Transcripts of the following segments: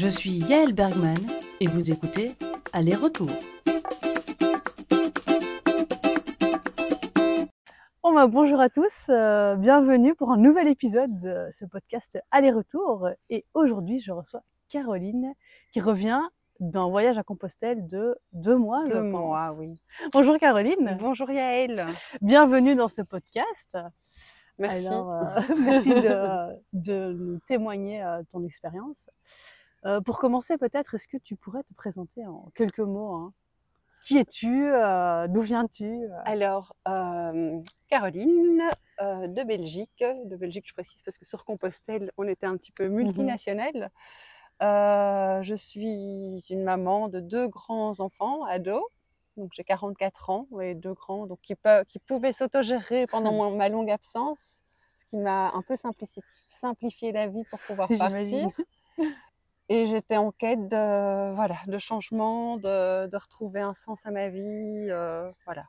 Je suis Yael Bergman et vous écoutez Aller-retour. Bon bah, bonjour à tous, euh, bienvenue pour un nouvel épisode de ce podcast Aller-retour. Et aujourd'hui, je reçois Caroline qui revient d'un voyage à Compostelle de deux mois, je Deux pense. mois, oui. Bonjour Caroline, Bonjour Yael. bienvenue dans ce podcast. Merci. Alors, euh, merci de, de nous témoigner euh, ton expérience. Euh, pour commencer, peut-être, est-ce que tu pourrais te présenter en quelques mots hein? Qui es-tu euh, D'où viens-tu Alors, euh, Caroline euh, de Belgique. De Belgique, je précise parce que sur Compostelle, on était un petit peu multinational. Euh, je suis une maman de deux grands enfants, ados. Donc j'ai 44 ans et deux grands, donc qui, peuvent, qui pouvaient s'autogérer pendant mon- ma longue absence, ce qui m'a un peu simplifié la vie pour pouvoir partir. Et j'étais en quête de, voilà, de changement, de, de retrouver un sens à ma vie. euh, voilà.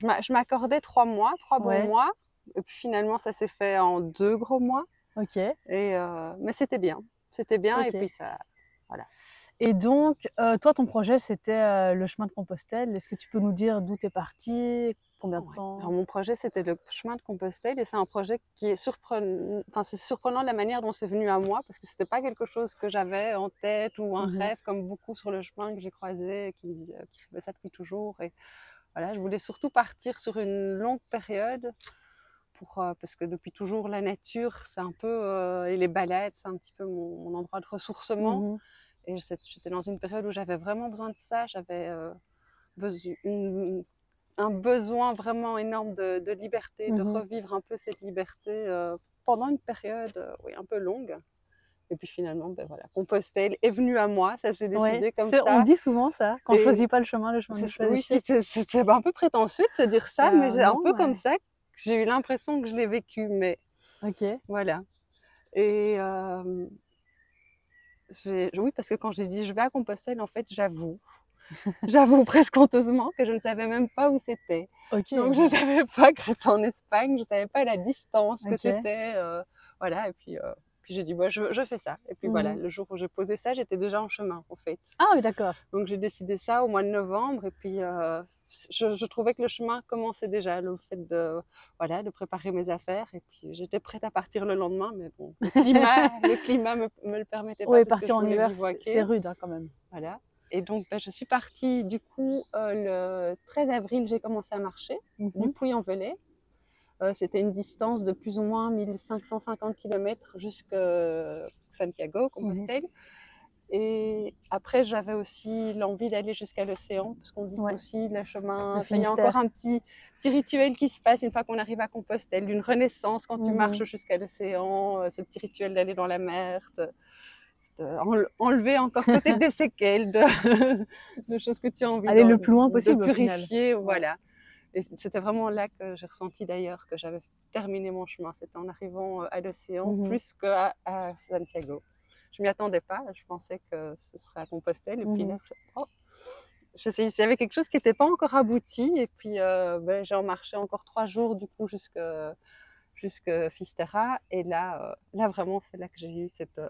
Je m'a- Je m'accordais trois mois, trois bons Ouais. mois. Et puis finalement, ça s'est fait en deux gros mois. Ok. Et, euh, mais c'était bien. C'était bien. Et puis ça. Et donc, euh, toi, ton projet, c'était le chemin de Compostelle. Est-ce que tu peux nous dire d'où tu es parti Combien de Ouais. temps Alors, mon projet, c'était le chemin de Compostelle. Et c'est un projet qui est surprenant. Enfin, c'est surprenant de la manière dont c'est venu à moi. Parce que c'était pas quelque chose que j'avais en tête ou un Mhm. rêve, comme beaucoup sur le chemin que j'ai croisé, qui me disaient, qui rêvaient ça depuis toujours. Et voilà, je voulais surtout partir sur une longue période. Pour, euh, parce que depuis toujours, la nature, c'est un peu. euh, et les balades, c'est un petit peu mon, mon endroit de ressourcement. Mhm. Et j'étais dans une période où j'avais vraiment besoin de ça. J'avais euh, une- un besoin vraiment énorme de, de liberté, de Mhm. revivre un peu cette liberté euh, pendant une période euh, oui, un peu longue. Et puis finalement, ben voilà, Compostelle est venu à moi, ça s'est décidé Ouais. comme ça. On dit souvent ça. Quand on Et- choisit pas le chemin, le chemin nous C'est- oui, c'est- un peu prétentieux de se dire ça, Euh, mais c'est un peu comme ça que j'ai eu l'impression que je l'ai vécu. Mais Ok. voilà. Et euh, oui, parce que quand j'ai dit je vais à Compostelle, en fait, j'avoue, j'avoue presque honteusement que je ne savais même pas où c'était. Donc je ne savais pas que c'était en Espagne, je ne savais pas la distance que c'était. euh, voilà, et puis, euh, puis j'ai dit, bah, je, je fais ça. Et puis voilà, Mhm. le jour où j'ai posé ça, j'étais déjà en chemin, en fait. Ah oui, d'accord. Donc j'ai décidé ça au mois de novembre et puis euh, je, je trouvais que le chemin commençait déjà, le fait de, voilà, de préparer mes affaires et puis j'étais prête à partir le lendemain, mais bon, le climat, le climat me, me le permettait pas. Oui, partir en hiver, c'est rude hein, quand même. Voilà. Et donc ben, je suis partie du coup euh, le 13 avril, j'ai commencé à marcher du Mhm. Puy-en-Velay. Euh, C'était une distance de plus ou moins 1550 km jusqu'à Santiago, Compostelle. Et après, j'avais aussi l'envie d'aller jusqu'à l'océan, parce qu'on dit Ouais. aussi le chemin. Le enfin, il y a encore un petit, petit rituel qui se passe une fois qu'on arrive à Compostelle, d'une renaissance quand tu Mhm. marches jusqu'à l'océan, euh, ce petit rituel d'aller dans la mer, enlever encore peut-être des séquelles de, de choses que tu as envie Aller le plus loin de possible, au final. purifier. Voilà. Et c'était vraiment là que j'ai ressenti d'ailleurs que j'avais terminé mon chemin. C'était en arrivant euh, à l'océan Mhm. plus qu'à à Santiago. Je m'y attendais pas. Je pensais que ce serait à Compostelle. Et puis Mhm. là, je, oh, je sais, il y avait quelque chose qui n'était pas encore abouti. Et puis euh, ben, j'ai marché encore trois jours du coup jusque jusque Fistera. Et là, euh, là vraiment, c'est là que j'ai eu cette euh,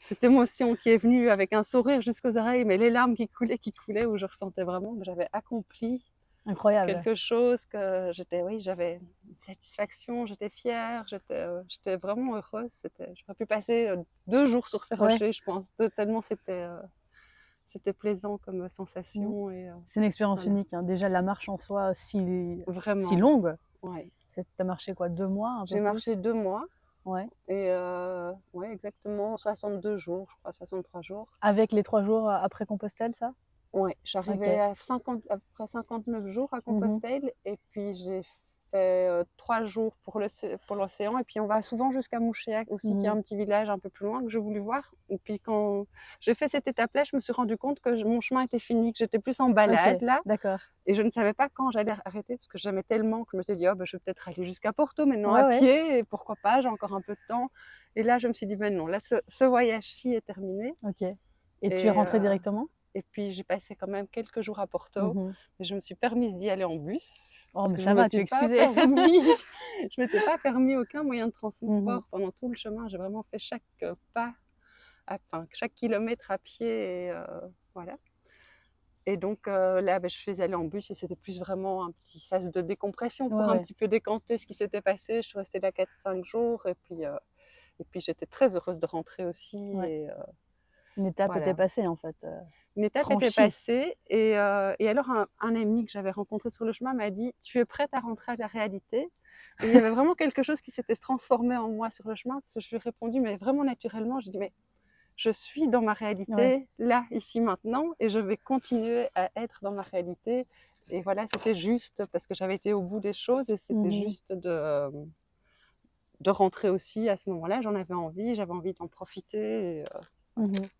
cette émotion qui est venue avec un sourire jusqu'aux oreilles, mais les larmes qui coulaient, qui coulaient, où je ressentais vraiment que j'avais accompli Incroyable. quelque chose que j'étais oui j'avais une satisfaction j'étais fière j'étais euh, j'étais vraiment heureuse c'était j'aurais pu passer euh, deux jours sur ces Ouais. rochers je pense tellement c'était euh, c'était plaisant comme sensation et euh, C'est une expérience Voilà. unique. hein. Déjà, la marche en soi, si, vraiment si longue. ouais. Tu as marché quoi Deux mois j'ai marché deux mois Ouais. et euh, ouais exactement 62 jours je crois 63 jours. Avec les trois jours après Compostelle, ça? Ouais, j'arrivais à 50, à peu près 59 jours à Compostelle et puis j'ai fait euh, trois jours pour l'océ- pour l'océan et puis on va souvent jusqu'à Mouchéac aussi qui est Mhm. un petit village un peu plus loin que j'ai voulu voir et puis quand j'ai fait cette étape-là je me suis rendu compte que je- mon chemin était fini que j'étais plus en balade là D'accord. et je ne savais pas quand j'allais arrêter parce que j'aimais tellement que je me suis dit oh, ben, je vais peut-être aller jusqu'à Porto maintenant Ouais, à ouais. pied et pourquoi pas j'ai encore un peu de temps et là je me suis dit ben non là ce, ce voyage-ci est terminé Ok. Et, tu es rentrée euh, directement? Et puis j'ai passé quand même quelques jours à Porto et je me suis permise d'y aller en bus. Oh, mais ça je va, tu je m'étais pas permis aucun moyen de transport Mhm. pendant tout le chemin. J'ai vraiment fait chaque pas à- enfin, chaque kilomètre à pied. Et, euh, voilà. Et donc euh, là, ben, je suis allée en bus et c'était plus vraiment un petit sas de décompression pour Ouais, un ouais. petit peu décanter ce qui s'était passé. Je suis restée là 4-5 jours et puis, euh, et puis j'étais très heureuse de rentrer aussi. Ouais. Et, euh, Une étape Voilà. était passée en fait. Une étape était passée et, euh, et alors un, un ami que j'avais rencontré sur le chemin m'a dit tu es prête à rentrer à la réalité? Et il y avait vraiment quelque chose qui s'était transformé en moi sur le chemin parce que je lui ai répondu mais vraiment naturellement je dis mais je suis dans ma réalité Ouais. là ici maintenant et je vais continuer à être dans ma réalité et voilà c'était juste parce que j'avais été au bout des choses et c'était Mhm. juste de de rentrer aussi à ce moment-là j'en avais envie j'avais envie d'en profiter et, euh, Mhm.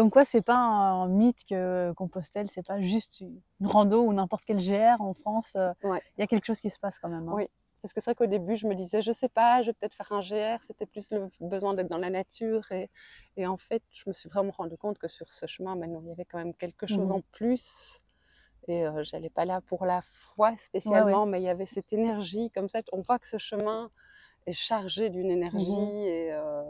Comme quoi, c'est pas un mythe que Compostelle, c'est pas juste une rando ou n'importe quel GR en France. euh, Il Ouais. y a quelque chose qui se passe quand même. hein. Oui. Parce que c'est vrai qu'au début, je me disais, je sais pas, je vais peut-être faire un GR. C'était plus le besoin d'être dans la nature. Et, et en fait, je me suis vraiment rendu compte que sur ce chemin, maintenant, il y avait quand même quelque chose Mhm. en plus. Et euh, j'allais pas là pour la foi spécialement, mais il y avait cette énergie comme ça. On voit que ce chemin est chargé d'une énergie Mhm. et, euh,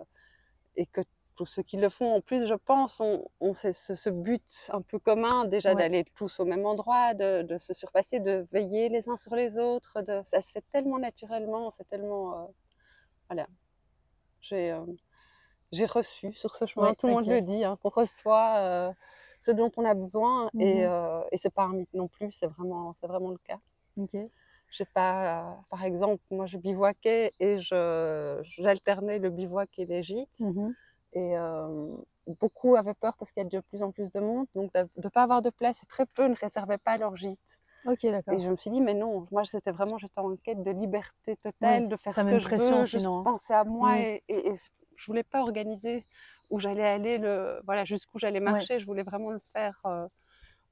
et que tous ceux qui le font, en plus, je pense, ont, ont ce, ce- ce but un peu commun, déjà Ouais. d'aller tous au même endroit, de, de se surpasser, de veiller les uns sur les autres. De, ça se fait tellement naturellement, c'est tellement. euh, voilà. J'ai euh, j'ai reçu sur ce chemin, Ouais, tout le monde le dit, hein, qu'on reçoit euh, ce dont on a besoin. Mhm. Et, euh, et c'est pas un mythe non plus, c'est vraiment, c'est vraiment le cas. J'ai pas, euh, par exemple, moi je bivouaquais et je, j'alternais le bivouac et les gîtes. Mhm. Et euh, beaucoup avaient peur parce qu'il y a de plus en plus de monde. Donc de ne pas avoir de place, et très peu ne réservaient pas leur gîte. Ok, d'accord. Et je me suis dit, mais non, moi c'était vraiment, j'étais en quête de liberté totale, de faire ce que je veux, sinon, hein. penser à moi. Et, et, et je voulais pas organiser où j'allais aller, le, voilà, jusqu'où j'allais marcher. Je voulais vraiment le faire euh,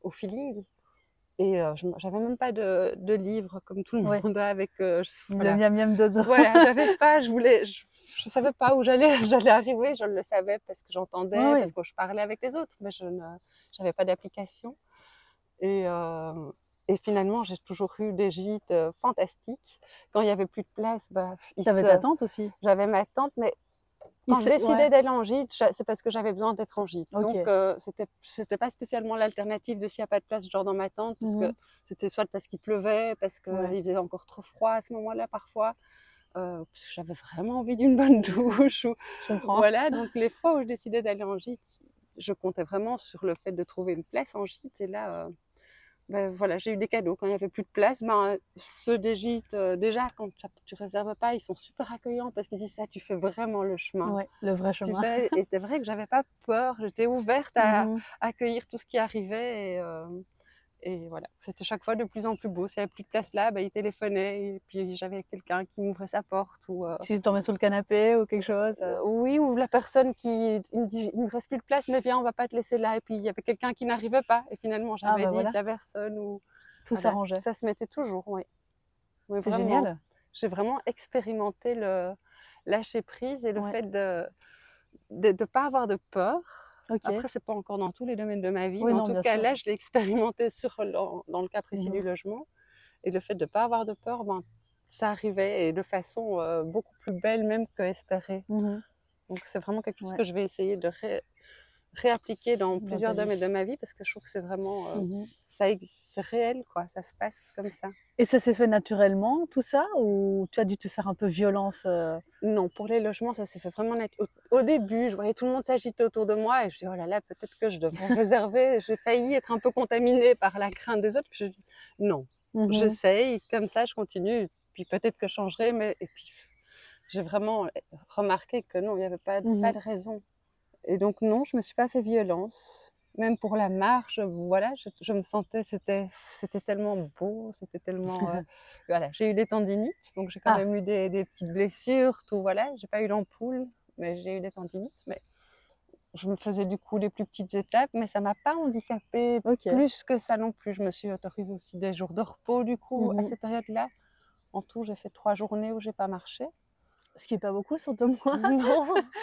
au feeling. Et euh, j'avais même pas de, de livre comme tout le Ouais. monde a avec. euh, je- voilà. Miam, miam. Voilà, j'avais pas, je voulais, je, je savais pas où j'allais, j'allais arriver, je le savais parce que j'entendais, Ouais, parce que je parlais avec les autres, mais je ne, j'avais pas d'application. Et, euh, et finalement, j'ai toujours eu des gîtes euh, fantastiques. Quand il y avait plus de place, bah, ils T'avais ta tante aussi. j'avais ma tante, mais quand ouais. d'aller en gîte, c'est parce que j'avais besoin d'être en gîte. Donc, euh, c'était, c'était pas spécialement l'alternative de s'il n'y a pas de place, dors dans ma tente, parce que Mhm. c'était soit parce qu'il pleuvait, parce qu'il Ouais. faisait encore trop froid à ce moment-là parfois, euh, parce que j'avais vraiment envie d'une bonne douche. Ou, Je comprends. voilà, donc les fois où je décidais d'aller en gîte, je comptais vraiment sur le fait de trouver une place en gîte. Et là, euh, ben voilà, j'ai eu des cadeaux. Quand il n'y avait plus de place, ben, ceux des gîtes, euh, déjà, quand tu- tu réserves pas, ils sont super accueillants parce qu'ils disent ça, tu fais vraiment le chemin. Ouais, le vrai chemin. fais- et c'est vrai que j'avais pas peur, j'étais ouverte à Mhm. accueillir tout ce qui arrivait. Et, euh, et voilà, c'était chaque fois de plus en plus beau. S'il n'y avait plus de place là, ben, il téléphonait et puis j'avais quelqu'un qui m'ouvrait sa porte. Ou, euh, Si t'en mets sur le canapé ou quelque chose. euh, euh, oui, ou la personne qui il me dit il me reste plus de place, mais viens, on va pas te laisser là. Et puis il y avait quelqu'un qui n'arrivait pas. Et finalement, j'avais bah dit voilà. la personne ou Tout voilà, s'arrangeait. Ça se mettait toujours, oui. Oui, C'est génial. J'ai vraiment expérimenté le lâcher prise et le Ouais. fait de ne pas avoir de peur. Ok. Après, c'est pas encore dans tous les domaines de ma vie, Oui, mais non, en tout cas, sûr. là, je l'ai expérimenté sur, dans, dans le cas précis Mhm. du logement. Et le fait de ne pas avoir de peur, ben, ça arrivait et de façon euh, beaucoup plus belle même que espérée. Mhm. Donc, c'est vraiment quelque chose Ouais. que je vais essayer de ré- réappliquer dans plusieurs domaines de ma vie parce que je trouve que c'est vraiment. euh, Mhm. ça c'est réel, quoi. Ça se passe comme ça. Et ça s'est fait naturellement, tout ça Ou tu as dû te faire un peu violence euh, Non, pour les logements, ça s'est fait vraiment net. Au, au début, je voyais tout le monde s'agiter autour de moi et je dis, oh là là, peut-être que je devrais réserver. J'ai failli être un peu contaminée par la crainte des autres. Puis je dis, non, mhm. j'essaye, comme ça, je continue. Puis peut-être que je changerai, mais et puis j'ai vraiment remarqué que non, il n'y avait pas, Mhm. pas de raison. Et donc non, je me suis pas fait violence. Même pour la marche, voilà, je, je me sentais, c'était, c'était tellement beau, c'était tellement, euh, voilà, j'ai eu des tendinites, donc j'ai quand Ah. même eu des, des petites blessures, tout, voilà, j'ai pas eu l'ampoule, mais j'ai eu des tendinites, mais je me faisais du coup les plus petites étapes, mais ça m'a pas handicapée plus que ça non plus. Je me suis autorisée aussi des jours de repos du coup Mhm. à ces périodes-là. En tout, j'ai fait trois journées où j'ai pas marché. Ce qui est pas beaucoup sur deux mois. non.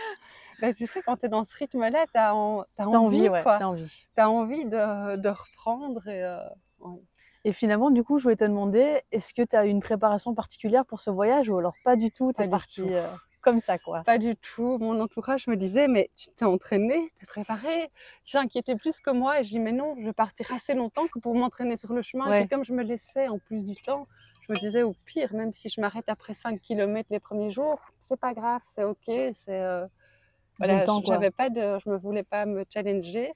Bah, tu sais, quand tu es dans ce rythme-là, tu as, envie, T'as envie, ouais, quoi. t'as envie. T'as envie de, de reprendre. Et, euh, ouais. Et finalement, du coup, je voulais te demander, est-ce que tu as eu une préparation particulière pour ce voyage ou alors pas du tout Pas T'es du parti tout. euh, comme ça, quoi? Pas du tout. Mon entourage me disait, mais tu t'es entraîné, t'es préparé. Ils s'inquiétaient plus que moi. Et je dis, mais non, je vais partir assez longtemps que pour m'entraîner sur le chemin. Ouais. Et comme je me laissais en plus du temps, je me disais, au pire, même si je m'arrête après 5 km les premiers jours, c'est pas grave, c'est ok. C'est, euh, J'ai voilà, temps, j'avais pas de, je me voulais pas me challenger.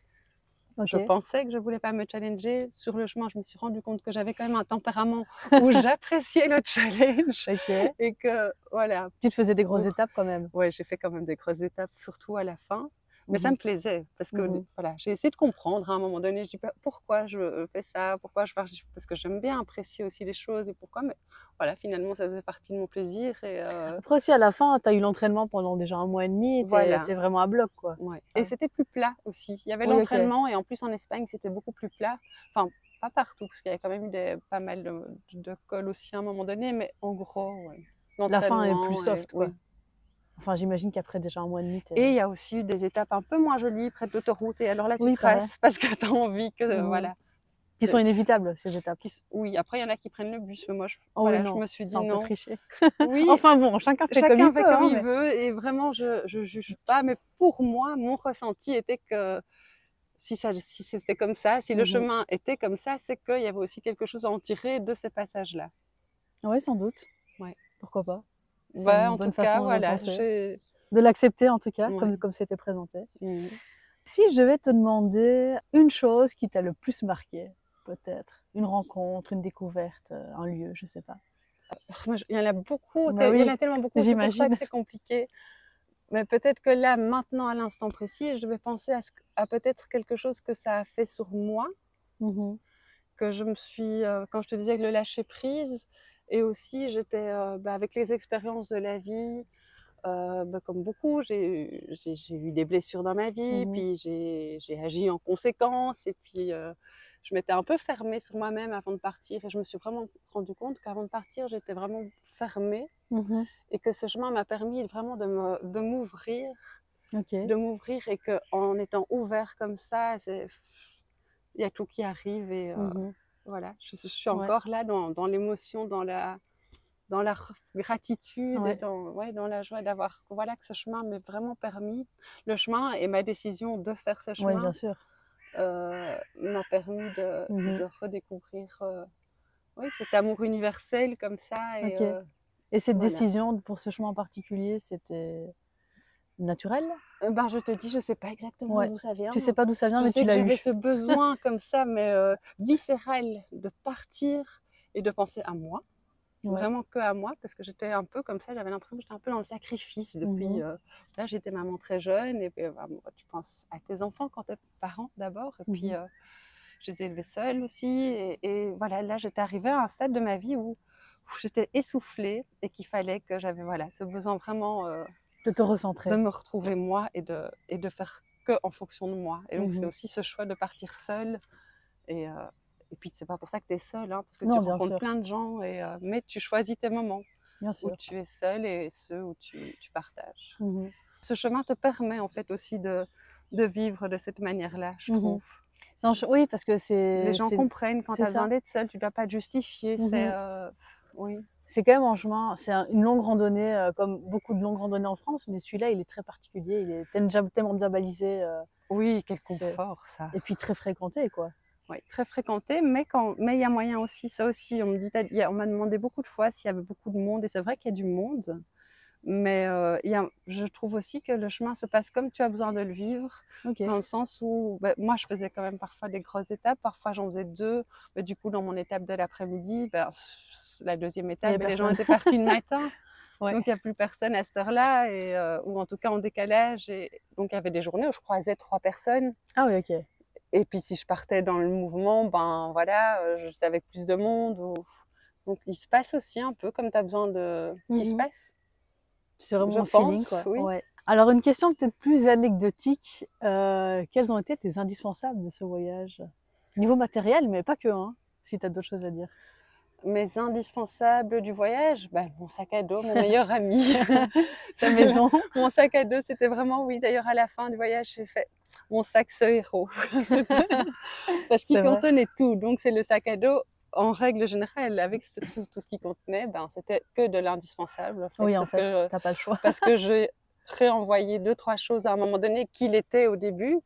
Je pensais que je voulais pas me challenger. Sur le chemin, je me suis rendu compte que j'avais quand même un tempérament où j'appréciais le challenge et que voilà, Tu te faisais des grosses étapes quand même. ouais, j'ai fait quand même des grosses étapes, surtout à la fin. Mais ça Mhm. me plaisait parce que Mhm. voilà, j'ai essayé de comprendre à un moment donné. Je dis pas pourquoi je fais ça, pourquoi je parce que j'aime bien apprécier aussi les choses et pourquoi. Mais voilà, finalement, ça faisait partie de mon plaisir et euh, Après aussi, à la fin, tu as eu l'entraînement pendant déjà un mois et demi. Tu Voilà. vraiment à bloc, quoi. Ouais. Ouais. Et c'était plus plat aussi. Il y avait Oui, l'entraînement et en plus en Espagne, c'était beaucoup plus plat. Enfin, pas partout, parce qu'il y avait quand même eu des, pas mal de, de cols aussi à un moment donné, mais en gros, ouais. La fin est plus soft, quoi. Enfin, j'imagine qu'après déjà un mois et demi, Et il y a aussi eu des étapes un peu moins jolies près de l'autoroute. Et alors là, tu Oui, traces parce que tu as envie que. Mhm. Voilà. qui sont inévitables, ces étapes. Qui Oui, après, il y en a qui prennent le bus, mais moi, je, Oh voilà, je non, me suis dit un peu non. triché. Oui, Enfin bon, chacun fait chacun comme il fait peut. comme hein, il mais- veut. Et vraiment, je ne juge pas. Mais pour moi, mon ressenti était que si, ça, si c'était comme ça, si le Mhm. chemin était comme ça, c'est qu'il y avait aussi quelque chose à en tirer de ces passages-là. Oui, sans doute. Ouais. Pourquoi pas Ouais, en bonne tout cas, façon de voilà. penser. j'ai- De l'accepter en tout cas, Ouais. comme comme c'était présenté. Si je vais te demander une chose qui t'a le plus marqué, peut-être une rencontre, une découverte, euh, un lieu, je sais pas. Je- Il y en a beaucoup, Bah il y en a tellement beaucoup, c'est pour ça j'imagine. que c'est compliqué. Mais peut-être que là, maintenant, à l'instant précis, je vais penser à peut-être quelque chose que ça a fait sur moi, Mhm. que je me suis, euh, quand je te disais que le lâcher prise, et aussi j'étais euh, bah, avec les expériences de la vie, euh, bah, comme beaucoup, j'ai eu- des blessures dans ma vie, Mhm. puis j'ai agi en conséquence, et puis euh, je m'étais un peu fermée sur moi-même avant de partir, et je me suis vraiment rendu compte qu'avant de partir, j'étais vraiment fermée, Mhm. et que ce chemin m'a permis vraiment de m'ouvrir, de m'ouvrir, et qu'en étant ouvert comme ça, il y a tout qui arrive, et euh, Mhm. Voilà, je, je suis Ouais. encore là dans, dans l'émotion, dans la, dans la gratitude, Ouais. et dans, ouais, dans la joie d'avoir voilà, que ce chemin m'ait vraiment permis. Le chemin et ma décision de faire ce chemin bien sûr. euh, m'a permis de, Mhm. de redécouvrir euh, oui, cet amour universel comme ça. Et, euh, Et cette Voilà. décision pour ce chemin en particulier, c'était naturel? Ben, je te dis, je sais pas exactement Ouais. d'où ça vient. Tu sais pas d'où ça vient, Je mais sais tu l'as j'avais eu. ce besoin comme ça, mais euh, viscéral, de partir et de penser à moi. Ouais. Vraiment que à moi, parce que j'étais un peu comme ça, j'avais l'impression que j'étais un peu dans le sacrifice depuis. Mhm. euh, là, j'étais maman très jeune, et puis, euh, bah, tu penses à tes enfants quand tu es parent d'abord, et puis euh, je les ai élevés seuls aussi. Et, et voilà, là, j'étais arrivée à un stade de ma vie où, où j'étais essoufflée et qu'il fallait que j'avais voilà, ce besoin vraiment De te recentrer. de me retrouver moi et de, et de faire que en fonction de moi. Et donc, Mhm. c'est aussi ce choix de partir seule. Et, euh, et puis, c'est pas pour ça que tu es seule, hein, parce que Non, tu rencontres sûr. plein de gens, et, euh, mais tu choisis tes moments Bien où tu es seule et ceux où tu, tu partages. Mhm. Ce chemin te permet en fait aussi de, de vivre de cette manière-là, je Mhm. trouve. Un Oui, parce que c'est. Les gens comprennent quand tu as besoin d'être seule, tu ne dois pas te justifier. Mhm. C'est euh, oui. C'est quand même un chemin, c'est un- une longue randonnée, euh, comme beaucoup de longues randonnées en France, mais celui-là, il est très particulier, il est tellement tellement bien balisé, euh, oui, quel confort ça. et puis très fréquenté, quoi. Oui, très fréquenté, mais quand, mais il y a moyen aussi, ça aussi, on me dit, on m'a demandé beaucoup de fois s'il y avait beaucoup de monde, et c'est vrai qu'il y a du monde, mais euh, il y a, je trouve aussi que le chemin se passe comme tu as besoin de le vivre, dans le sens où, ben, moi, je faisais quand même parfois des grosses étapes, parfois j'en faisais deux, mais du coup, dans mon étape de l'après-midi, ben, la deuxième étape, ben, les gens étaient partis le matin. Ouais. Donc il n'y a plus personne à cette heure-là, et, euh, ou en tout cas en décalage. Et, donc il y avait des journées où je croisais trois personnes. Ah oui, ok. Et puis si je partais dans le mouvement, ben voilà, euh, j'étais avec plus de monde. ou- Donc il se passe aussi un peu comme tu as besoin de. qu'il se Mhm. passe. C'est vraiment Je un feeling, quoi. oui. Ouais. Alors, une question peut-être plus anecdotique. euh, quels ont été tes indispensables de ce voyage? Niveau matériel, mais pas que, hein, si tu as d'autres choses à dire. Mes indispensables du voyage, ben, mon sac à dos, mon meilleur ami. Ta maison. mon sac à dos, c'était vraiment, oui, d'ailleurs à la fin du voyage, j'ai fait mon sac ce héros. Parce qu'il contenait tout. Donc c'est le sac à dos en règle générale, avec ce- tout, tout ce qui contenait, ben, c'était que de l'indispensable. en fait, Oui, en parce fait, que, t'as pas le choix. parce que j'ai réenvoyé deux, trois choses à un moment donné qu'il était au début,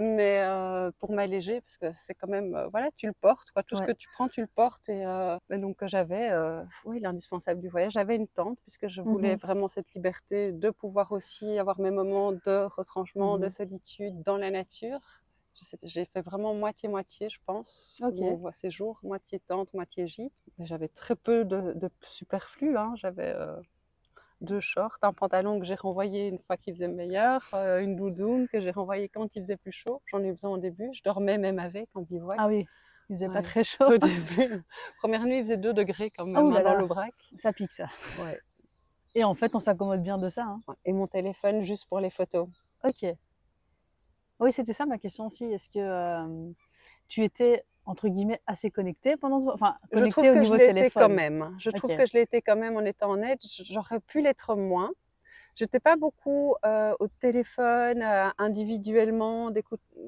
mais euh, pour m'alléger, parce que c'est quand même, euh, voilà, tu le portes, quoi. Tout Ouais. ce que tu prends, tu le portes. Et euh, donc, j'avais, oui, l'indispensable du voyage. J'avais une tente, puisque je voulais Mhm. vraiment cette liberté de pouvoir aussi avoir mes moments de retranchement, de Mhm. solitude dans la nature. J'ai fait vraiment moitié-moitié, je pense, Ok. mon séjour, moitié tente, moitié gîte. J'avais très peu de, de superflu. Hein. J'avais euh, deux shorts, un pantalon que j'ai renvoyé une fois qu'il faisait meilleur, euh, une doudoune que j'ai renvoyée quand il faisait plus chaud. J'en ai eu besoin au début. Je dormais même avec en bivouac. Ah oui, il faisait pas très chaud. Au début, première nuit, il faisait 2 degrés quand même Oh là hein, dans là. l'Aubrac. Ça pique ça. Ouais. Et en fait, on s'accommode bien de ça. hein. Et mon téléphone juste pour les photos. Ok. Oui, c'était ça ma question aussi. Est-ce que euh, tu étais entre guillemets assez connecté pendant ce... enfin Je trouve connecté au que je niveau téléphone? quand même. Je trouve que je l'ai été quand même en étant honnête. J'aurais pu l'être moins. J'étais pas beaucoup euh, au téléphone euh, individuellement.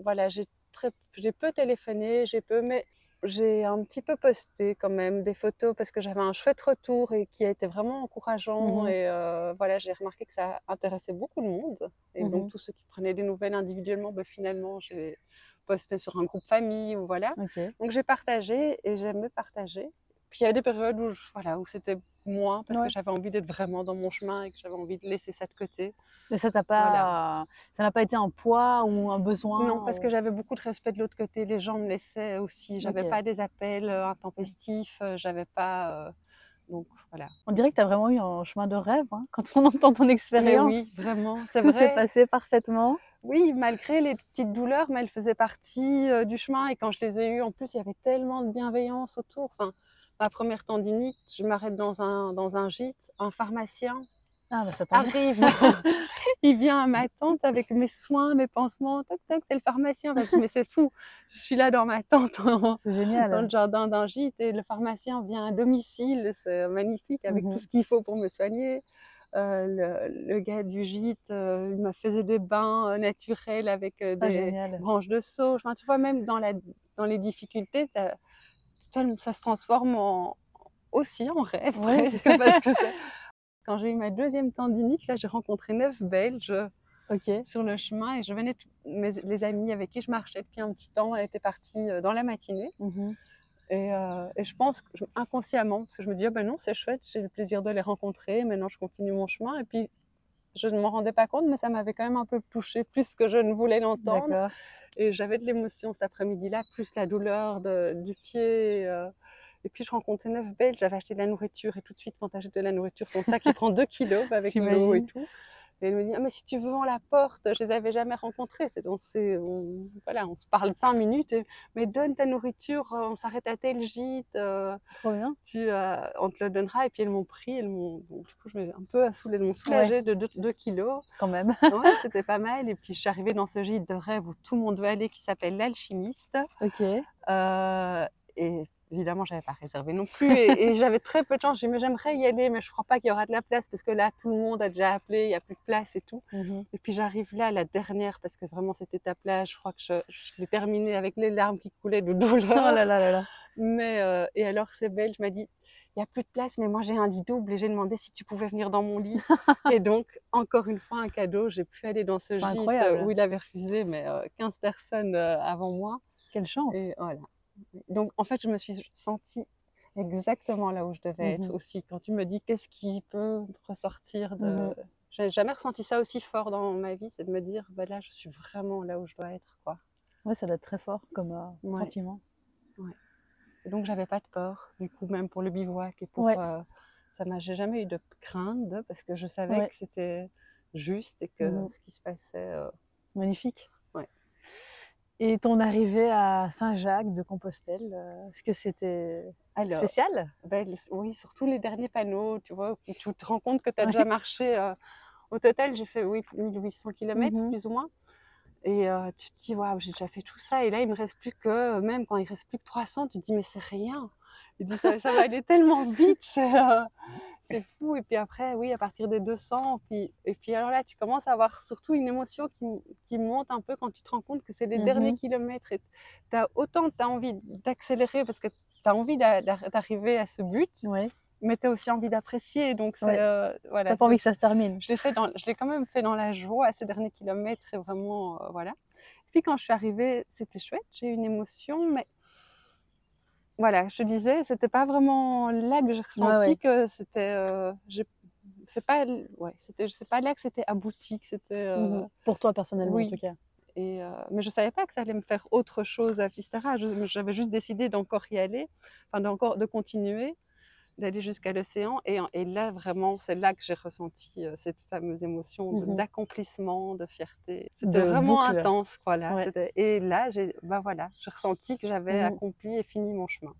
Voilà, j'ai très, j'ai peu téléphoné, j'ai peu, mais j'ai un petit peu posté quand même des photos parce que j'avais un chouette retour et qui a été vraiment encourageant. Mhm. Et euh, voilà, j'ai remarqué que ça intéressait beaucoup de monde. Et Mhm. donc tous ceux qui prenaient des nouvelles individuellement, ben, finalement, j'ai posté sur un groupe famille ou voilà. Donc j'ai partagé et j'aimais partager. Puis il y a des périodes où, je- voilà, où c'était moins parce Ouais. que j'avais envie d'être vraiment dans mon chemin et que j'avais envie de laisser ça de côté. Mais ça t'a pas, ça n'a pas été un poids ou un besoin non, parce ou- que j'avais beaucoup de respect de l'autre côté. Les gens me laissaient aussi. J'avais Ok. pas des appels euh, intempestifs. euh, J'avais pas. euh, Donc voilà. on dirait que tu as vraiment eu un chemin de rêve hein, quand on entend ton Mais expérience. oui, vraiment, c'est Tout s'est passé parfaitement. Oui, malgré les petites douleurs, mais elles faisaient partie euh, du chemin. Et quand je les ai eues, en plus, il y avait tellement de bienveillance autour. Enfin, ma première tendinite, je m'arrête dans un, dans un gîte, un pharmacien Ah bah ça arrive, il vient à ma tente avec mes soins, mes pansements, toc toc, c'est le pharmacien. Enfin, je dis, mais c'est fou, je suis là dans ma tente en- C'est dans génial. le jardin d'un gîte et le pharmacien vient à domicile, c'est magnifique, avec Mhm. tout ce qu'il faut pour me soigner. Euh, le, le gars du gîte, euh, il me faisait des bains euh, naturels avec Ah, des génial. branches de sauge. Enfin, tu vois, même dans, la, dans les difficultés, ça, se transforme en, aussi en rêve Ouais, presque. c'est- Parce que c'est- quand j'ai eu ma deuxième tendinite, là, j'ai rencontré neuf Belges sur le chemin et je venais, mes, les amis avec qui je marchais depuis un petit temps, étaient parties euh, dans la matinée. Mhm. Et, euh, et je pense que inconsciemment, parce que je me dis, ah ben non, c'est chouette, j'ai le plaisir de les rencontrer, maintenant je continue mon chemin. Et puis, je ne m'en rendais pas compte, mais ça m'avait quand même un peu touchée, plus que je ne voulais l'entendre. Et j'avais de l'émotion cet après-midi-là, plus la douleur de- du pied. euh. Et puis, je rencontrais neuf Belges, j'avais acheté de la nourriture. Et tout de suite, quand tu achètes de la nourriture, ton sac, il prend 2 kilos avec l'eau et tout. Et elle me dit, ah, mais si tu veux, on la porte. Je les avais jamais rencontrés. C'est, on, on- voilà, on se parle cinq minutes. et- mais donne ta nourriture, euh, on s'arrête à tel gîte. euh, Trop bien. tu, euh, on te le donnera. Et puis, elles m'ont pris. Elles m'ont, donc, du coup, je me un peu soulagée, soulagée de 2 kilos. Quand même. Ouais, c'était pas mal. Et puis, je suis arrivée dans ce gîte de rêve où tout le monde veut aller, qui s'appelle l'Alchimiste. Ok. Euh, et évidemment, j'avais pas réservé non plus. Et, et j'avais très peu de chance. J'ai dit, mais j'aimerais y aller, mais je crois pas qu'il y aura de la place parce que là, tout le monde a déjà appelé, il y a plus de place et tout. Mhm. Et puis, j'arrive là, la dernière, parce que vraiment, c'était ta plage. Je crois que je, je l'ai terminée avec les larmes qui coulaient de douleur. Oh là là là là. Mais, euh, et alors, c'est belge m'a dit, il n'y a plus de place, mais moi, j'ai un lit double et j'ai demandé si tu pouvais venir dans mon lit. et donc, encore une fois, un cadeau. J'ai pu aller dans ce C'est gîte euh, incroyable. où il avait refusé, mais euh, 15 personnes euh, avant moi. Quelle chance. Et voilà. Donc, en fait, je me suis sentie exactement là où je devais Mhm. être aussi. Quand tu me dis qu'est-ce qui peut ressortir de. Mhm. J'ai jamais ressenti ça aussi fort dans ma vie, c'est de me dire, bah là, je suis vraiment là où je dois être, quoi. Ouais, ça doit être très fort comme euh, Ouais. sentiment. Et donc, j'avais pas de peur, du coup, même pour le bivouac et pour. Ouais. euh, ça m'a, j'ai jamais eu de crainte parce que je savais Ouais. que c'était juste et que Mhm. ce qui se passait. euh, Magnifique. Et ton arrivée à Saint-Jacques de Compostelle, euh, est-ce que c'était Alors, spécial? Ben, oui, surtout les derniers panneaux, tu vois, où tu te rends compte que tu as déjà marché. euh, au total, j'ai fait oui, 1800 km, Mhm. plus ou moins. Et euh, tu te dis, waouh, j'ai déjà fait tout ça. Et là, il me reste plus que, même quand il reste plus que 300, tu te dis, mais c'est rien. Tu te dis, ça, ça va aller tellement vite, c'est euh, c'est fou. Et puis après, oui, à partir des 200, puis, et puis alors là, tu commences à avoir surtout une émotion qui, qui monte un peu quand tu te rends compte que c'est les Mhm. derniers kilomètres. Et as, autant tu as envie d'accélérer parce que as envie d'a- d'a- d'arriver à ce but, Ouais. mais tu as aussi envie d'apprécier. Donc, Ouais. euh, voilà. Pas envie que ça se termine. Je l'ai quand même fait dans la joie ces derniers kilomètres et vraiment, euh, voilà. Puis quand je suis arrivée, c'était chouette, j'ai eu une émotion, mais voilà, je te disais, c'était pas vraiment là que j'ai ressenti ouais. que c'était, euh, c'est pas, ouais, c'était, pas là que c'était abouti, que c'était, euh, Mhm. Pour toi personnellement oui. en tout cas. et, euh, mais je savais pas que ça allait me faire autre chose à Fistara. Je- J'avais juste décidé d'encore y aller, enfin d'encore de continuer, d'aller jusqu'à l'océan. Et, là, vraiment, c'est là que j'ai ressenti euh, cette fameuse émotion Mhm. d'accomplissement, de fierté. De C'était vraiment boucle. intense, quoi. Là. Ouais. Et là, j'ai, bah voilà, ressenti que j'avais Mhm. accompli et fini mon chemin.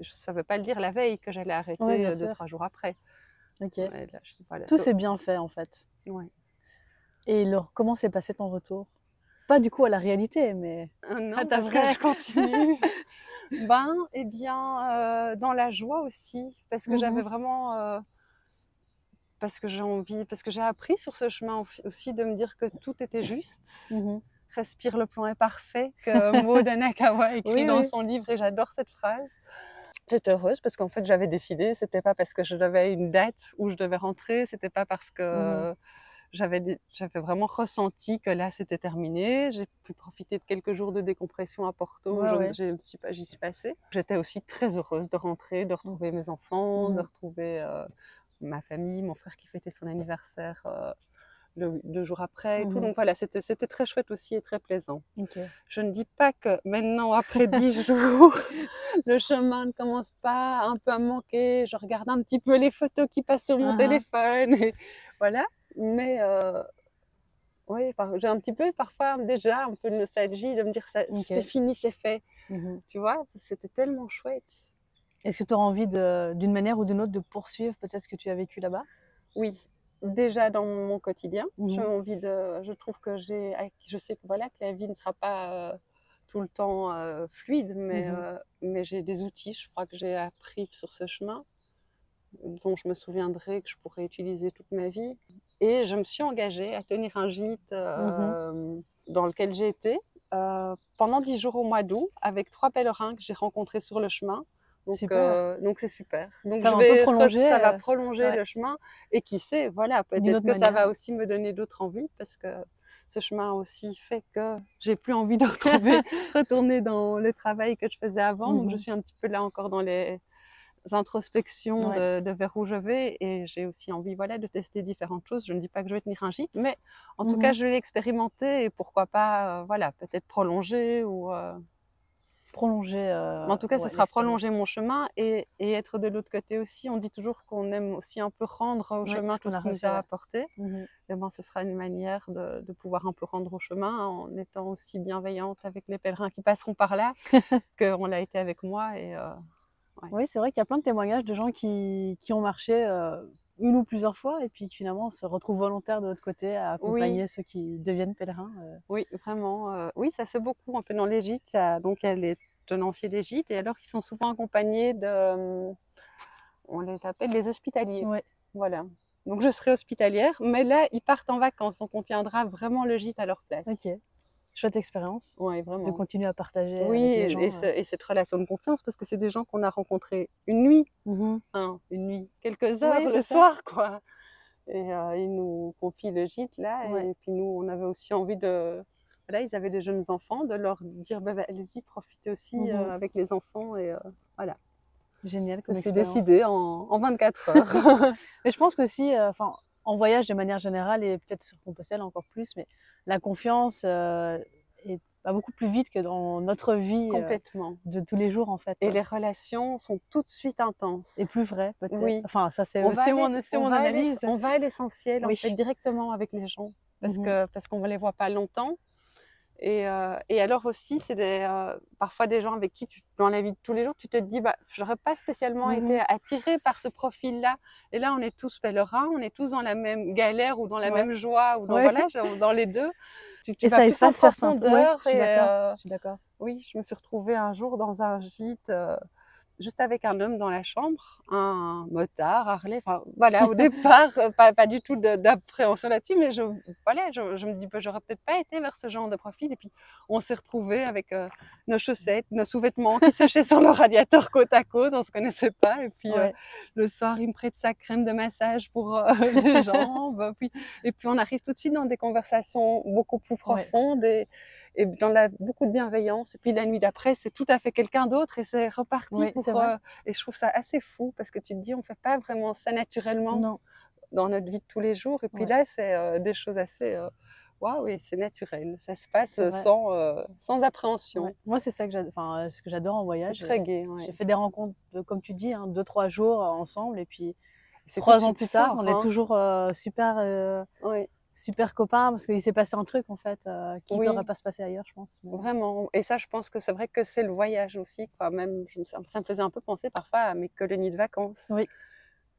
Et je savais pas le dire la veille que j'allais arrêter Ouais, euh, deux sûr. trois jours après. Ouais, là, voilà, Tout s'est bien fait en fait. Et alors, comment s'est passé ton retour? Pas du coup à la réalité, mais Ah non, À ta vraie. je continue. ben, eh bien, euh, dans la joie aussi, parce que j'avais vraiment, euh, parce que j'ai envie, parce que j'ai appris sur ce chemin au- aussi de me dire que tout était juste. Mhm. Respire, le plan est parfait, que Maud Anakawa écrit Oui, dans oui. son livre, et j'adore cette phrase. J'étais heureuse parce qu'en fait j'avais décidé, c'était pas parce que je devais une date où je devais rentrer, c'était pas parce que Mhm. J'avais vraiment ressenti que là c'était terminé. J'ai pu profiter de quelques jours de décompression à Porto, Ouais, ouais. suis j'y suis passée. J'étais aussi très heureuse de rentrer, de retrouver mes enfants, de Mhm. retrouver euh, ma famille, mon frère qui fêtait son anniversaire euh, le, deux jours après et tout. Mhm. Donc voilà, c'était très chouette aussi et très plaisant. Je ne dis pas que maintenant, après dix jours, le chemin ne commence pas un peu à manquer. Je regarde un petit peu les photos qui passent sur mon Ah ah. téléphone. Et voilà. Mais euh, oui, j'ai un petit peu parfois déjà un peu de nostalgie de me dire c'est fini, c'est fait. Mhm. Tu vois, c'était tellement chouette. Est-ce que tu auras envie d'une manière ou d'une autre de poursuivre peut-être ce que tu as vécu là-bas? Oui, déjà dans mon quotidien, j'ai Mhm. envie de. Je trouve que j'ai. Je sais que voilà que la vie ne sera pas euh, tout le temps euh, fluide, mais Mhm. euh, mais j'ai des outils. Je crois que j'ai appris sur ce chemin dont je me souviendrai que je pourrais utiliser toute ma vie. Et je me suis engagée à tenir un gîte euh, dans lequel j'ai été euh, pendant dix jours au mois d'août avec trois pèlerins que j'ai rencontrés sur le chemin. Donc, euh, donc c'est super. Donc Ça je vais prolonger, ça va prolonger ouais. le chemin. Et qui sait, voilà, peut-être que ça va aussi me donner d'autres envies parce que ce chemin aussi fait que j'ai plus envie de retrouver, retourner dans le travail que je faisais avant. Donc Mhm. je suis un petit peu là encore dans les introspections Ouais. de, de vers où je vais et j'ai aussi envie voilà de tester différentes choses. Je ne dis pas que je vais tenir un gîte, mais en tout Mhm. cas je vais l'expérimenter et pourquoi pas euh, voilà peut-être prolonger ou euh, Prolonger. euh, en tout cas, ouais, ce sera prolonger mon chemin et, et être de l'autre côté aussi. On dit toujours qu'on aime aussi un peu rendre au Ouais, chemin tout qu'on ce a qu'il nous a apporté. Mhm. Et ben, ce sera une manière de, de pouvoir un peu rendre au chemin en étant aussi bienveillante avec les pèlerins qui passeront par là qu'on l'a été avec moi. Et, Oui, c'est vrai qu'il y a plein de témoignages de gens qui, qui ont marché euh, une ou plusieurs fois et puis finalement se retrouvent volontaires de l'autre côté à accompagner ceux qui deviennent pèlerins. euh. oui, vraiment. euh, oui, ça se fait beaucoup. Un peu dans les gîtes, ça- donc a les tenanciers des gîtes et alors ils sont souvent accompagnés de. On les appelle les hospitaliers. Ouais. Voilà. Donc je serai hospitalière, mais là, ils partent en vacances, donc on tiendra vraiment le gîte à leur place. Ok. Chouette expérience de continuer à partager. Oui, avec les et, gens, et euh. ce- et cette relation de confiance, parce que c'est des gens qu'on a rencontrés une nuit, hein, une nuit, quelques heures Oui, le c'est ça. soir, quoi. Et euh, ils nous confient le gîte, là, Ouais. et puis nous, on avait aussi envie de... Voilà, ils avaient des jeunes enfants, de leur dire, bah, bah, allez-y, profitez aussi Mhm. euh, avec les enfants, et euh, Génial comme expérience. décidé en, en 24 heures. Mais je pense qu'aussi, enfin, en voyage de manière générale et peut-être sur Compostelle encore plus, mais la confiance euh, est, va beaucoup plus vite que dans notre vie euh, de tous les jours en fait. Et les relations sont tout de suite intenses. Et plus vrai peut-être. Oui. Enfin, ça c'est mon, mon analyse. On va à l'essentiel, Oui. en fait, directement avec les gens, parce Mhm. que parce qu'on ne les voit pas longtemps. Et, euh, et alors aussi, c'est euh, parfois des gens avec qui, tu, dans la vie de tous les jours, tu te dis, bah, j'aurais pas spécialement Mhm. été attirée par ce profil-là. Et là, on est tous pèlerins, on est tous dans la même galère ou dans la Ouais. même joie ou dans, Ouais. voilà, genre, dans les deux. Tu, tu Et ça efface certains. Ouais, profondeur je suis et, d'accord. euh, Je suis d'accord. oui, je me suis retrouvée un jour dans un gîte. euh, juste avec un homme dans la chambre, un motard, Harley. Enfin, voilà, au départ, euh, pas, pas du tout d'appréhension là-dessus, mais je, voilà, je, je me dis, bah, j'aurais peut-être pas été vers ce genre de profil. Et puis, on s'est retrouvés avec euh, nos chaussettes, nos sous-vêtements qui séchaient sur le radiateur côte à côte. On se connaissait pas. Et puis, euh, le soir, il me prête sa crème de massage pour euh, les jambes. Puis, et puis, on arrive tout de suite dans des conversations beaucoup plus profondes et, et dans la, beaucoup de bienveillance. Et puis, la nuit d'après, c'est tout à fait quelqu'un d'autre et c'est reparti. Oui, pour, euh, et je trouve ça assez fou parce que tu te dis, on fait pas vraiment ça naturellement Non. dans notre vie de tous les jours. Et puis Ouais. là, c'est euh, des choses assez. euh, Waouh, oui, c'est naturel. Ça se passe vrai. sans, euh, sans appréhension. Ouais. Moi, c'est ça que j'adore, euh, ce que j'adore en voyage. Très Euh, gai. ouais. J'ai fait des rencontres, de- comme tu dis, hein, deux, trois jours euh, ensemble, et puis trois ans plus tard, fort, on hein. est toujours euh, super, euh, Oui, super copains parce qu'il s'est passé un truc en fait euh, qui Oui. n'aurait pas se passer ailleurs, je pense. Mais- vraiment. Et ça, je pense que c'est vrai que c'est le voyage aussi. Quoi. Même, je me- ça me faisait un peu penser parfois à mes colonies de vacances. Oui.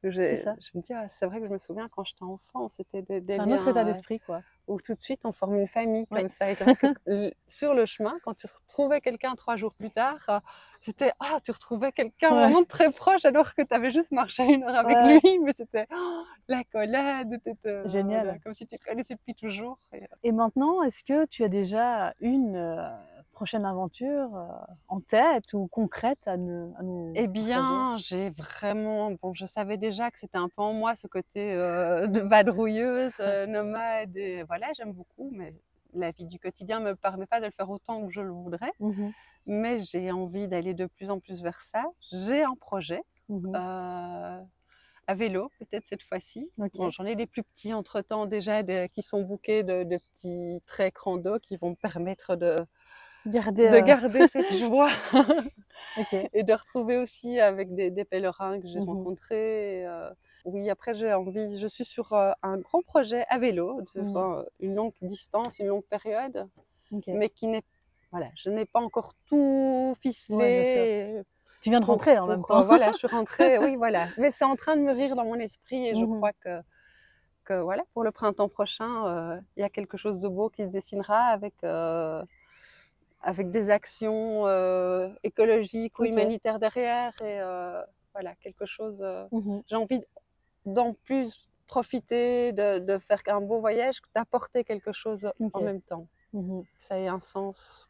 Ça. Je me dis, ah, c'est vrai que je me souviens quand j'étais enfant, c'était des, des C'est un autre état euh, d'esprit, quoi. où tout de suite on forme une famille comme ça. Et que sur le chemin, quand tu retrouvais quelqu'un trois jours plus tard, euh, c'était ah, tu retrouvais quelqu'un Ouais. vraiment très proche alors que tu avais juste marché une heure avec Ouais. lui, mais c'était oh, la collade, t'étais, Génial. voilà, comme si tu connaissais depuis toujours. Et, euh, Et maintenant, est-ce que tu as déjà une euh, prochaine aventure euh, en tête ou concrète à nous, à nous Eh bien, j'ai vraiment, bon, je savais déjà que c'était un peu en moi ce côté euh, de vadrouilleuse, euh, nomade, et voilà, j'aime beaucoup, mais la vie du quotidien me permet pas de le faire autant que je le voudrais. Mhm, mais j'ai envie d'aller de plus en plus vers ça. J'ai un projet euh, à vélo, peut-être cette fois-ci. Bon, J'en ai des plus petits entre-temps déjà qui sont bouqués de, de petits traits rando qui vont me permettre de, Garder. de euh, garder cette joie et de retrouver aussi avec des, des pèlerins que j'ai Mhm. rencontrés. euh, oui, après j'ai envie, je suis sur euh, un gros projet à vélo, euh, une longue distance, une longue période, mais qui n'est voilà, je n'ai pas encore tout ficelé. Ouais, Tu viens de rentrer en même temps. voilà, je suis rentrée, oui, voilà. Mais c'est en train de mûrir dans mon esprit et je Mhm. crois que, que voilà, pour le printemps prochain, euh, il y a quelque chose de beau qui se dessinera avec, euh, avec des actions euh, écologiques ou humanitaires derrière et euh, voilà, quelque chose. euh, Mhm. J'ai envie d'en plus profiter, de, de faire un beau voyage, d'apporter quelque chose en même temps. Mhm. Que ça ait un sens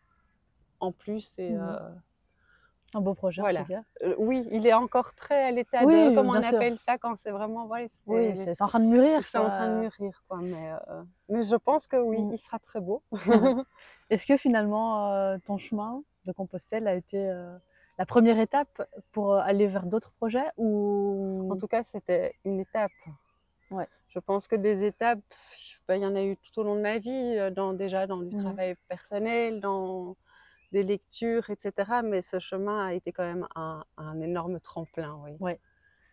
en plus et. Mhm. euh, Un beau projet Voilà. en tout cas. euh, oui, il est encore très à l'état Oui, de, comment on sûr. appelle ça quand c'est vraiment, c'est Oui, c'est en train de mûrir. c'est en train de mûrir, quoi. Mais, euh, mais je pense que oui, Mm. il sera très beau. Est-ce que finalement euh, ton chemin de Compostelle a été la première étape pour aller vers d'autres projets ou en tout cas, c'était une étape. Ouais. Je pense que des étapes, ben, il y en a eu tout au long de ma vie, dans, déjà dans du Mhm. travail personnel, dans des lectures, etc. Mais ce chemin a été quand même un, un énorme tremplin, oui. Ouais.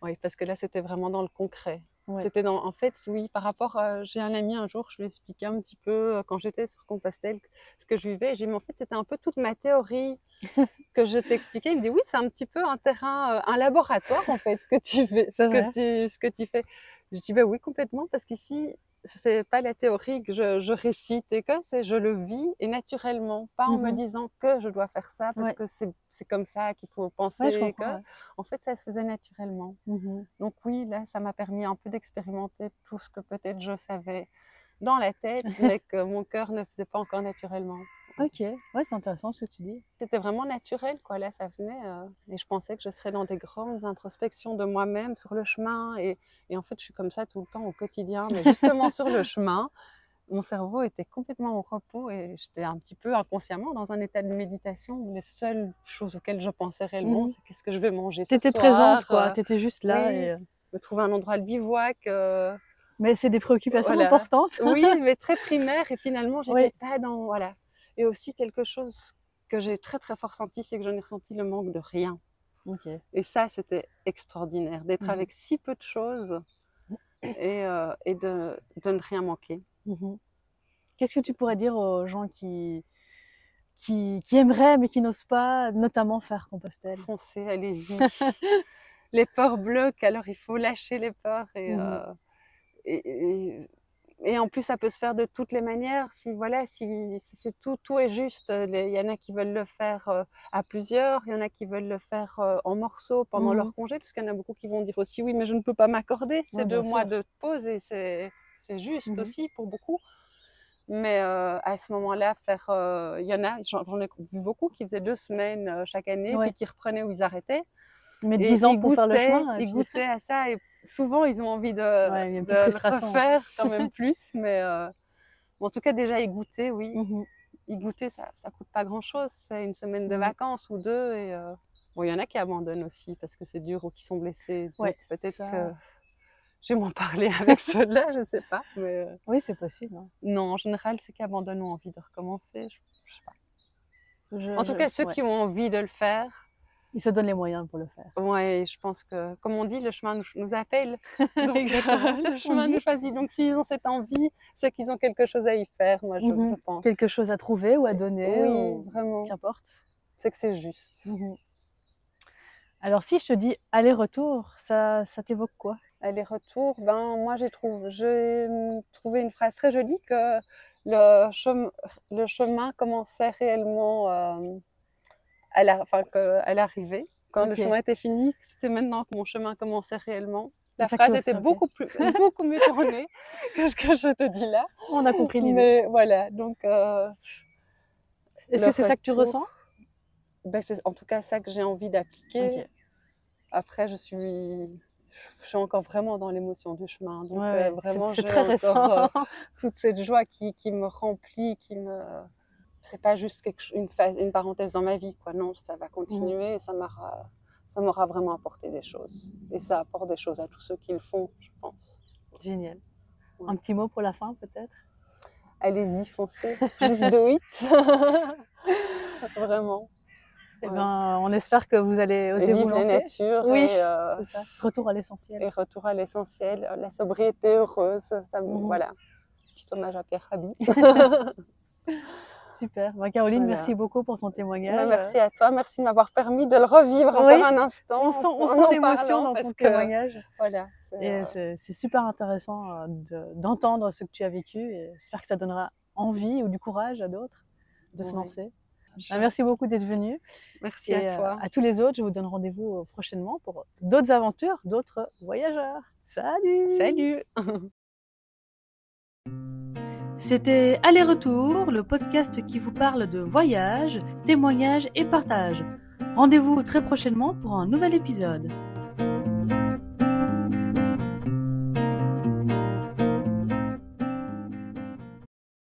Oui, parce que là, c'était vraiment dans le concret. Ouais. C'était dans, en fait, oui, par rapport à, j'ai un ami un jour, je lui ai expliqué un petit peu euh, quand j'étais sur Compostelle ce que je vivais. J'ai dit, mais en fait, c'était un peu toute ma théorie que je t'expliquais. Il me dit, oui, c'est un petit peu un terrain, euh, un laboratoire, en fait, ce que tu fais, ce que tu, ce que tu fais. Je dis, bah oui, complètement, parce qu'ici, c'est pas la théorie que je, je récite et que c'est je le vis et naturellement, pas en me Mhm. disant que je dois faire ça parce Ouais. que c'est c'est comme ça qu'il faut penser. Ouais, je que... comprends. ouais. En fait, ça se faisait naturellement. Mhm. Donc oui, là, ça m'a permis un peu d'expérimenter tout ce que peut-être je savais dans la tête, mais que mon cœur ne faisait pas encore naturellement. Ok, ouais, c'est intéressant ce que tu dis. C'était vraiment naturel, quoi. Là, ça venait. euh, et je pensais que je serais dans des grandes introspections de moi-même sur le chemin. Et, et en fait, je suis comme ça tout le temps au quotidien. Mais justement, sur le chemin, mon cerveau était complètement au repos et j'étais un petit peu inconsciemment dans un état de méditation où les seules choses auxquelles je pensais réellement, Mhm. c'est qu'est-ce que je vais manger ce T'étais soir, présente, quoi. euh, T'étais juste là. oui. et, euh, me trouver un endroit de bivouac. euh, Mais c'est des préoccupations Voilà. importantes. oui, mais très primaire et finalement, j'étais Oui. pas dans. Voilà. Et aussi, quelque chose que j'ai très très fort senti, c'est que j'en ai ressenti le manque de rien. Et ça, c'était extraordinaire d'être Mhm. avec si peu de choses et, euh, et de, de ne rien manquer. Mhm. Qu'est-ce que tu pourrais dire aux gens qui, qui, qui aimeraient mais qui n'osent pas, notamment faire Compostelle? Foncez, allez-y. les peurs bloquent, alors il faut lâcher les peurs et, Mhm. euh, et- et et en plus, ça peut se faire de toutes les manières. Si voilà, si, si c'est tout, tout est juste. euh, Il y en a qui veulent le faire euh, à plusieurs, il y en a qui veulent le faire euh, en morceaux pendant Mhm. leur congé, parce qu'il y en a beaucoup qui vont dire aussi oui, mais je ne peux pas m'accorder ces Ouais, deux mois sûr. de pause et c'est juste Mhm. aussi pour beaucoup. Mais euh, à ce moment-là, faire, il y en a, j'en ai vu beaucoup qui faisaient deux semaines chaque année, Ouais. puis qui reprenaient où ils arrêtaient. Mais Et 10 ans pour faire le chemin. Ils goûtaient à ça et souvent ils ont envie de, Ouais, il y a une de frustration. refaire quand même plus. Mais euh, en tout cas, déjà y goûter, oui. Mhm. Y goûter, ça, ça coûte pas grand-chose. C'est une semaine de Mhm. vacances ou deux. Et euh, bon, il y en a qui abandonnent aussi parce que c'est dur ou qui sont blessés. Ouais, peut-être ça- que je vais m'en parler avec ceux-là, je sais pas. Mais euh, Oui, c'est possible. hein. non, en général, ceux qui abandonnent ont envie de recommencer. Je, je sais pas. Je- En tout je- cas, ceux ouais. qui ont envie de le faire, Ils se donnent les moyens pour le faire. Ouais, je pense que, comme on dit, le chemin nous, nous appelle. Donc, le ce chemin dit. nous choisit. Donc, s'ils ont cette envie, c'est qu'ils ont quelque chose à y faire, moi, je, Mhm. pense. Quelque chose à trouver ou à donner, Oui, ou vraiment. qu'importe. C'est que c'est juste. Mhm. Alors, si je te dis aller-retour, ça, ça t'évoque quoi? Aller-retour, ben, moi, j'ai trouvé, une phrase très jolie que le, chemin, le chemin commençait réellement euh, à la- l'arrivée. Quand Ok. le chemin était fini, c'était maintenant que mon chemin commençait réellement. La phrase était beaucoup, plus, beaucoup mieux tournée que ce que je te dis là. On a compris l'idée. Mais voilà, donc euh, Est-ce que c'est ça que tu ressens? ben, c'est en tout cas ça que j'ai envie d'appliquer. Après, je suis, je suis encore vraiment dans l'émotion du chemin. Donc Ouais, euh, vraiment, c'est très récent. encore, euh, toute cette joie qui, qui me remplit, qui me. C'est pas juste quelque, une, phase, une parenthèse dans ma vie, quoi. Non, ça va continuer et ça m'aura, ça m'aura vraiment apporté des choses. Et ça apporte des choses à tous ceux qui le font, je pense. Génial. Ouais. Un petit mot pour la fin, peut-être? Allez-y, foncez, just do it. vraiment. Eh Ouais. ben, on espère que vous allez oser vous la lancer. nature Oui, euh, c'est ça. Retour à l'essentiel. et retour à l'essentiel, la sobriété heureuse. Ça, Mhm. Voilà. Petit hommage à Pierre Rabhi. Super. Bah, Caroline, Voilà. merci beaucoup pour ton témoignage. Bah, merci à toi, merci de m'avoir permis de le revivre Oui. encore un instant. On sent, on sent en l'émotion dans ton que, témoignage. Voilà. c'est, euh, super intéressant euh, de- d'entendre ce que tu as vécu. J'espère que ça donnera envie ou du courage à d'autres de se lancer. Bah, merci beaucoup d'être venu. Merci Et à euh, toi. à tous les autres, je vous donne rendez-vous euh, prochainement pour d'autres aventures, d'autres voyageurs. Salut Salut. C'était Aller-Retour, le podcast qui vous parle de voyage, témoignages et partage. Rendez-vous très prochainement pour un nouvel épisode.